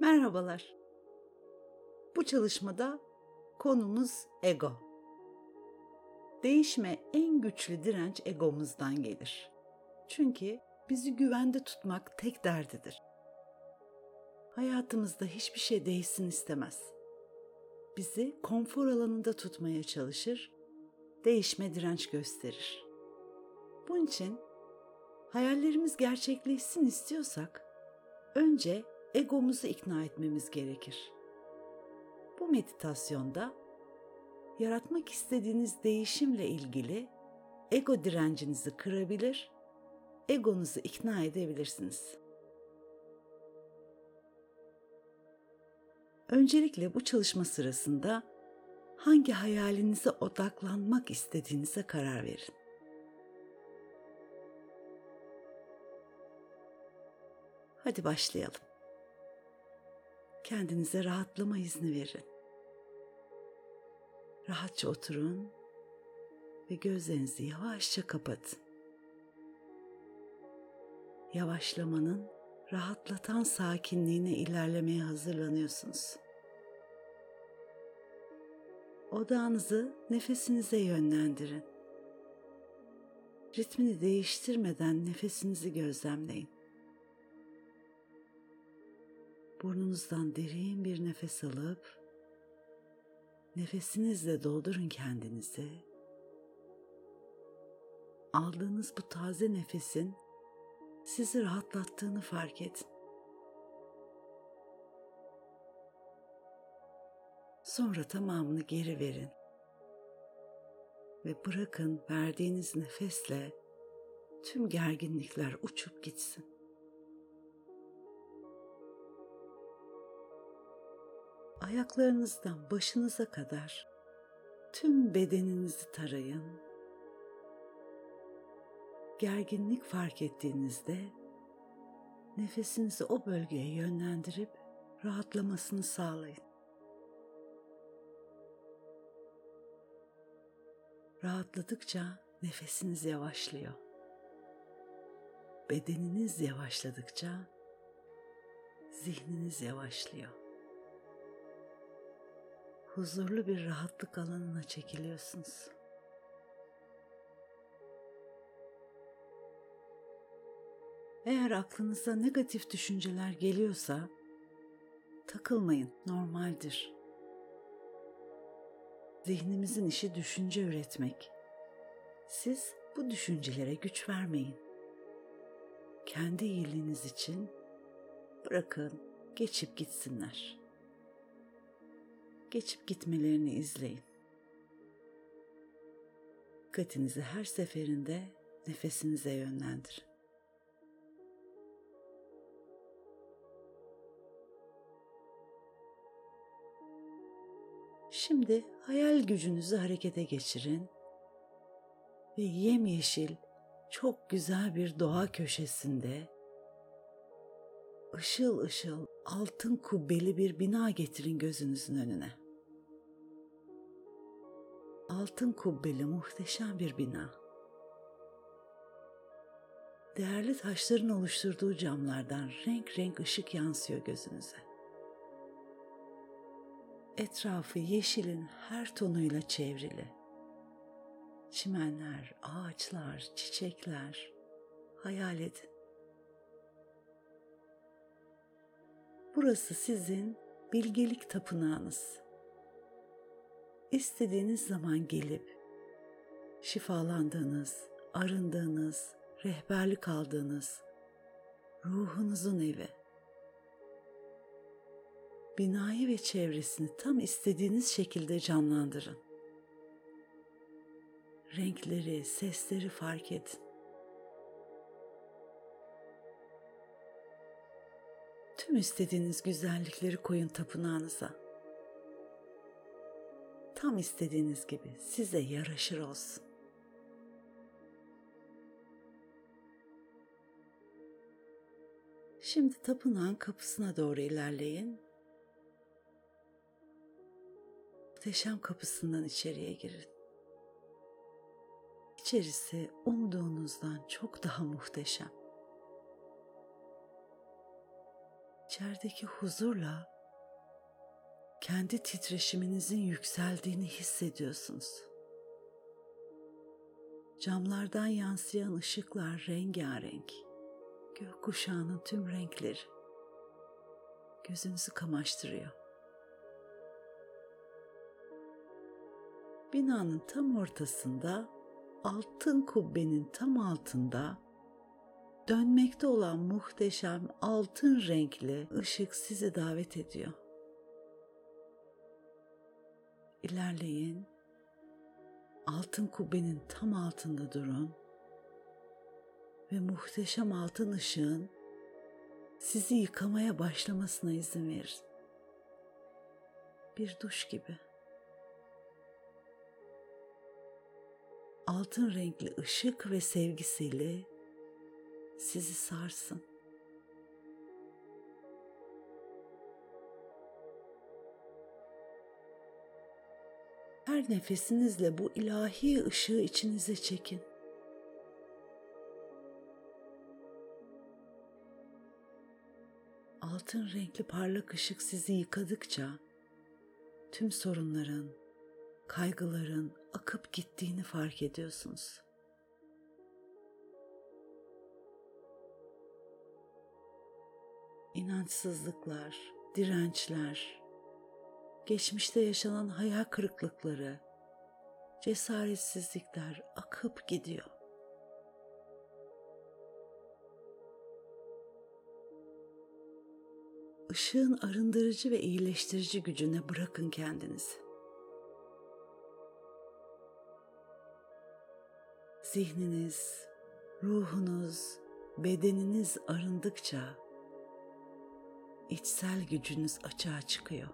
Merhabalar. Bu çalışmada konumuz ego. Değişme en güçlü direnç egomuzdan gelir. Çünkü bizi güvende tutmak tek derdidir. Hayatımızda hiçbir şey değişsin istemez. Bizi konfor alanında tutmaya çalışır, değişme direnç gösterir. Bunun için hayallerimiz gerçekleşsin istiyorsak önce egomuzu ikna etmemiz gerekir. Bu meditasyonda yaratmak istediğiniz değişimle ilgili ego direncinizi kırabilir, egonuzu ikna edebilirsiniz. Öncelikle bu çalışma sırasında hangi hayalinize odaklanmak istediğinize karar verin. Hadi başlayalım. Kendinize rahatlama izni verin. Rahatça oturun ve gözlerinizi yavaşça kapatın. Yavaşlamanın rahatlatan sakinliğine ilerlemeye hazırlanıyorsunuz. Odağınızı nefesinize yönlendirin. Ritmini değiştirmeden nefesinizi gözlemleyin. Burnunuzdan derin bir nefes alıp nefesinizle doldurun kendinizi. Aldığınız bu taze nefesin sizi rahatlattığını fark edin. Sonra tamamını geri verin ve bırakın verdiğiniz nefesle tüm gerginlikler uçup gitsin. Ayaklarınızdan başınıza kadar tüm bedeninizi tarayın. Gerginlik fark ettiğinizde nefesinizi o bölgeye yönlendirip rahatlamasını sağlayın. Rahatladıkça nefesiniz yavaşlıyor. Bedeniniz yavaşladıkça zihniniz yavaşlıyor huzurlu bir rahatlık alanına çekiliyorsunuz. Eğer aklınıza negatif düşünceler geliyorsa takılmayın, normaldir. Zihnimizin işi düşünce üretmek. Siz bu düşüncelere güç vermeyin. Kendi iyiliğiniz için bırakın geçip gitsinler geçip gitmelerini izleyin. Dikkatinizi her seferinde nefesinize yönlendirin. Şimdi hayal gücünüzü harekete geçirin ve yemyeşil çok güzel bir doğa köşesinde ışıl ışıl altın kubbeli bir bina getirin gözünüzün önüne. Altın kubbeli muhteşem bir bina. Değerli taşların oluşturduğu camlardan renk renk ışık yansıyor gözünüze. Etrafı yeşilin her tonuyla çevrili. Çimenler, ağaçlar, çiçekler hayal edin. Burası sizin bilgelik tapınağınız. İstediğiniz zaman gelip şifalandığınız, arındığınız, rehberlik aldığınız ruhunuzun evi. Binayı ve çevresini tam istediğiniz şekilde canlandırın. Renkleri, sesleri fark edin. Tüm istediğiniz güzellikleri koyun tapınağınıza. Tam istediğiniz gibi size yaraşır olsun. Şimdi tapınağın kapısına doğru ilerleyin. Muhteşem kapısından içeriye girin. İçerisi umduğunuzdan çok daha muhteşem. İçerideki huzurla kendi titreşiminizin yükseldiğini hissediyorsunuz. Camlardan yansıyan ışıklar rengarenk, gökkuşağının tüm renkleri gözünüzü kamaştırıyor. Binanın tam ortasında, altın kubbenin tam altında dönmekte olan muhteşem altın renkli ışık sizi davet ediyor. İlerleyin. Altın kubbenin tam altında durun ve muhteşem altın ışığın sizi yıkamaya başlamasına izin verin. Bir duş gibi. Altın renkli ışık ve sevgisiyle sizi sarsın. Her nefesinizle bu ilahi ışığı içinize çekin. Altın renkli parlak ışık sizi yıkadıkça tüm sorunların, kaygıların akıp gittiğini fark ediyorsunuz. İnançsızlıklar, dirençler, geçmişte yaşanan hayal kırıklıkları, cesaretsizlikler akıp gidiyor. Işığın arındırıcı ve iyileştirici gücüne bırakın kendinizi. Zihniniz, ruhunuz, bedeniniz arındıkça içsel gücünüz açığa çıkıyor.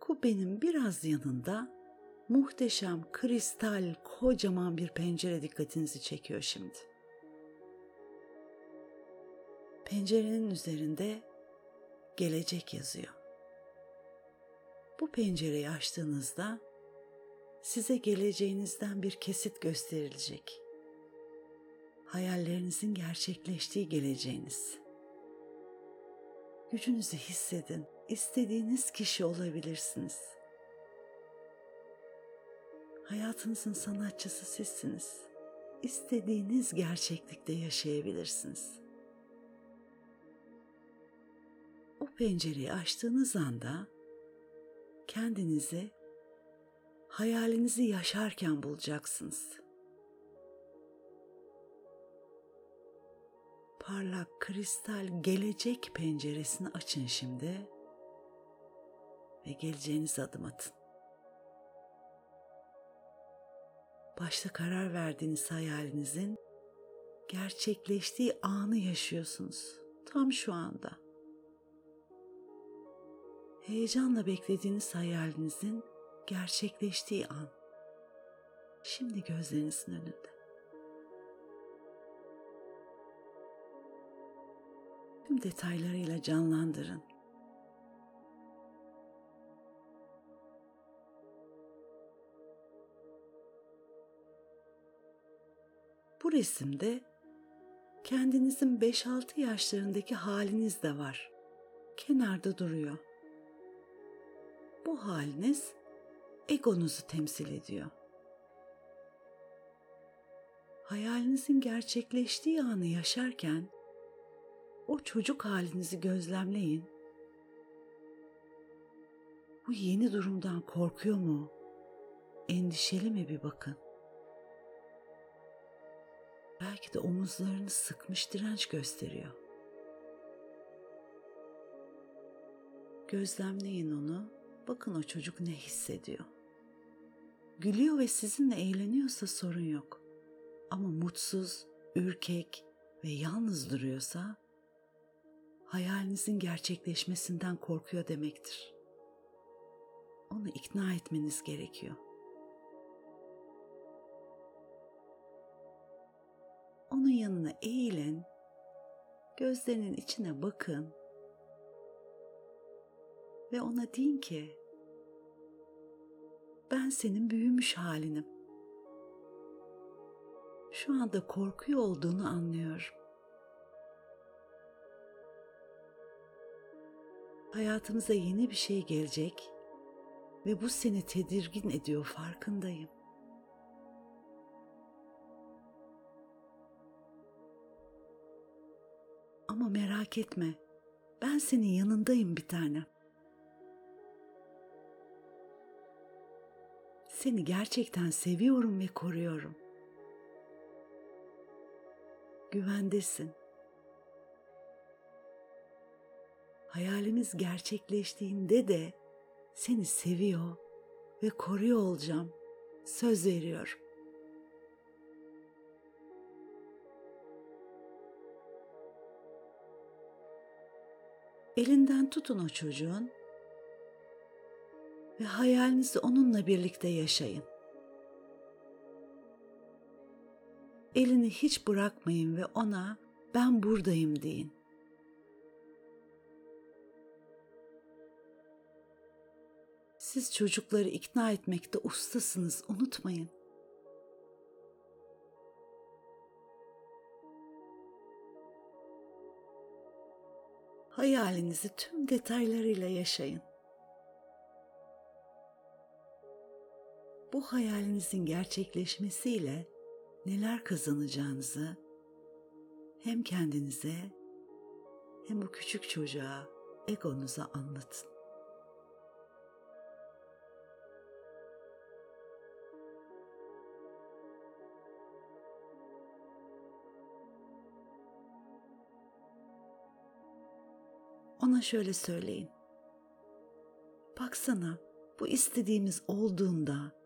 Kubbenin biraz yanında muhteşem kristal kocaman bir pencere dikkatinizi çekiyor şimdi. Pencerenin üzerinde gelecek yazıyor. Bu pencereyi açtığınızda size geleceğinizden bir kesit gösterilecek. Hayallerinizin gerçekleştiği geleceğiniz. Gücünüzü hissedin. İstediğiniz kişi olabilirsiniz. Hayatınızın sanatçısı sizsiniz. İstediğiniz gerçeklikte yaşayabilirsiniz. O pencereyi açtığınız anda kendinizi hayalinizi yaşarken bulacaksınız. Parlak kristal gelecek penceresini açın şimdi ve geleceğiniz adım atın. Başta karar verdiğiniz hayalinizin gerçekleştiği anı yaşıyorsunuz. Tam şu anda. Heyecanla beklediğiniz hayalinizin gerçekleştiği an. Şimdi gözlerinizin önünde. Tüm detaylarıyla canlandırın. Bu resimde kendinizin 5-6 yaşlarındaki haliniz de var. Kenarda duruyor. Bu haliniz egonuzu temsil ediyor. Hayalinizin gerçekleştiği anı yaşarken o çocuk halinizi gözlemleyin. Bu yeni durumdan korkuyor mu? Endişeli mi bir bakın. Belki de omuzlarını sıkmış direnç gösteriyor. Gözlemleyin onu. Bakın o çocuk ne hissediyor. Gülüyor ve sizinle eğleniyorsa sorun yok. Ama mutsuz, ürkek ve yalnız duruyorsa hayalinizin gerçekleşmesinden korkuyor demektir. Onu ikna etmeniz gerekiyor. Onun yanına eğilin, gözlerinin içine bakın ve ona deyin ki ben senin büyümüş halinim. Şu anda korkuyor olduğunu anlıyorum. Hayatımıza yeni bir şey gelecek ve bu seni tedirgin ediyor farkındayım. Ama merak etme. Ben senin yanındayım bir tanem. Seni gerçekten seviyorum ve koruyorum. Güvendesin. Hayalimiz gerçekleştiğinde de seni seviyor ve koruyor olacağım. Söz veriyorum. Elinden tutun o çocuğun ve hayalinizi onunla birlikte yaşayın. Elini hiç bırakmayın ve ona ben buradayım deyin. Siz çocukları ikna etmekte ustasınız, unutmayın. Hayalinizi tüm detaylarıyla yaşayın. Bu hayalinizin gerçekleşmesiyle neler kazanacağınızı hem kendinize hem o küçük çocuğa, egonuza anlatın. Ona şöyle söyleyin. Baksana bu istediğimiz olduğunda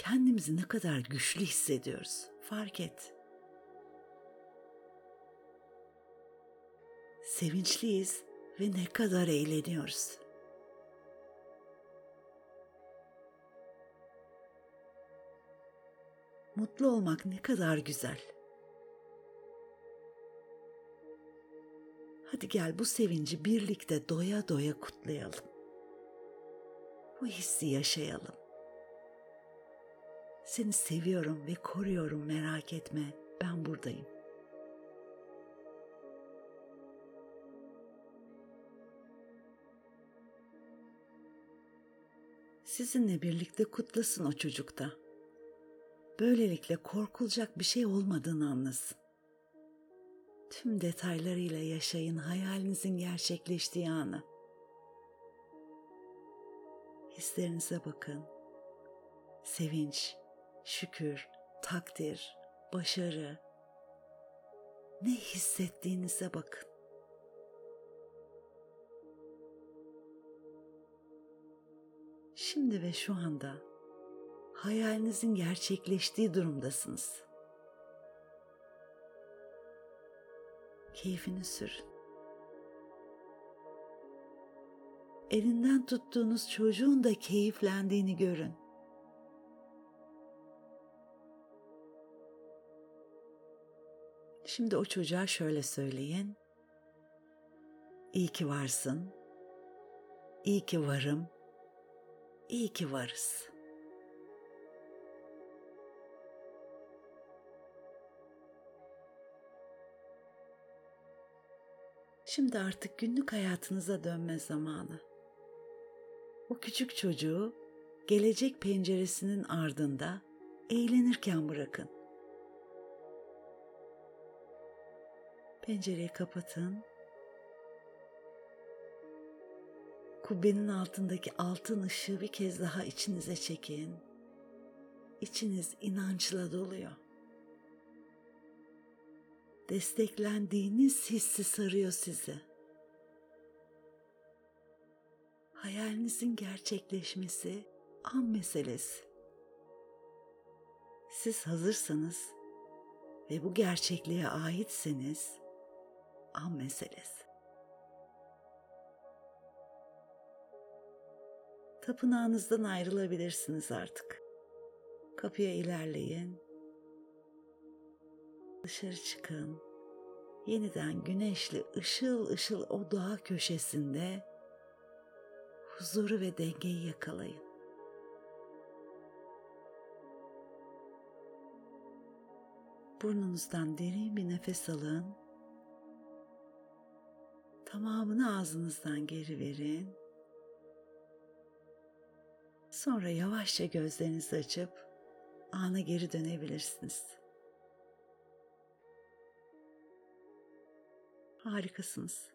kendimizi ne kadar güçlü hissediyoruz. Fark et. Sevinçliyiz ve ne kadar eğleniyoruz. Mutlu olmak ne kadar güzel. Hadi gel bu sevinci birlikte doya doya kutlayalım. Bu hissi yaşayalım. Seni seviyorum ve koruyorum merak etme. Ben buradayım. Sizinle birlikte kutlasın o çocukta. Böylelikle korkulacak bir şey olmadığını anlasın. Tüm detaylarıyla yaşayın hayalinizin gerçekleştiği anı. Hislerinize bakın. Sevinç, şükür, takdir, başarı. Ne hissettiğinize bakın. Şimdi ve şu anda hayalinizin gerçekleştiği durumdasınız. keyfini sürün. Elinden tuttuğunuz çocuğun da keyiflendiğini görün. Şimdi o çocuğa şöyle söyleyin. İyi ki varsın. İyi ki varım. İyi ki varız.'' Şimdi artık günlük hayatınıza dönme zamanı. O küçük çocuğu gelecek penceresinin ardında eğlenirken bırakın. Pencereyi kapatın. Kubbenin altındaki altın ışığı bir kez daha içinize çekin. İçiniz inançla doluyor desteklendiğiniz hissi sarıyor sizi. Hayalinizin gerçekleşmesi an meselesi. Siz hazırsanız ve bu gerçekliğe aitseniz an meselesi. Tapınağınızdan ayrılabilirsiniz artık. Kapıya ilerleyin Dışarı çıkın. Yeniden güneşli ışıl ışıl o doğa köşesinde huzuru ve dengeyi yakalayın. Burnunuzdan derin bir nefes alın. Tamamını ağzınızdan geri verin. Sonra yavaşça gözlerinizi açıp ana geri dönebilirsiniz. Harikasınız.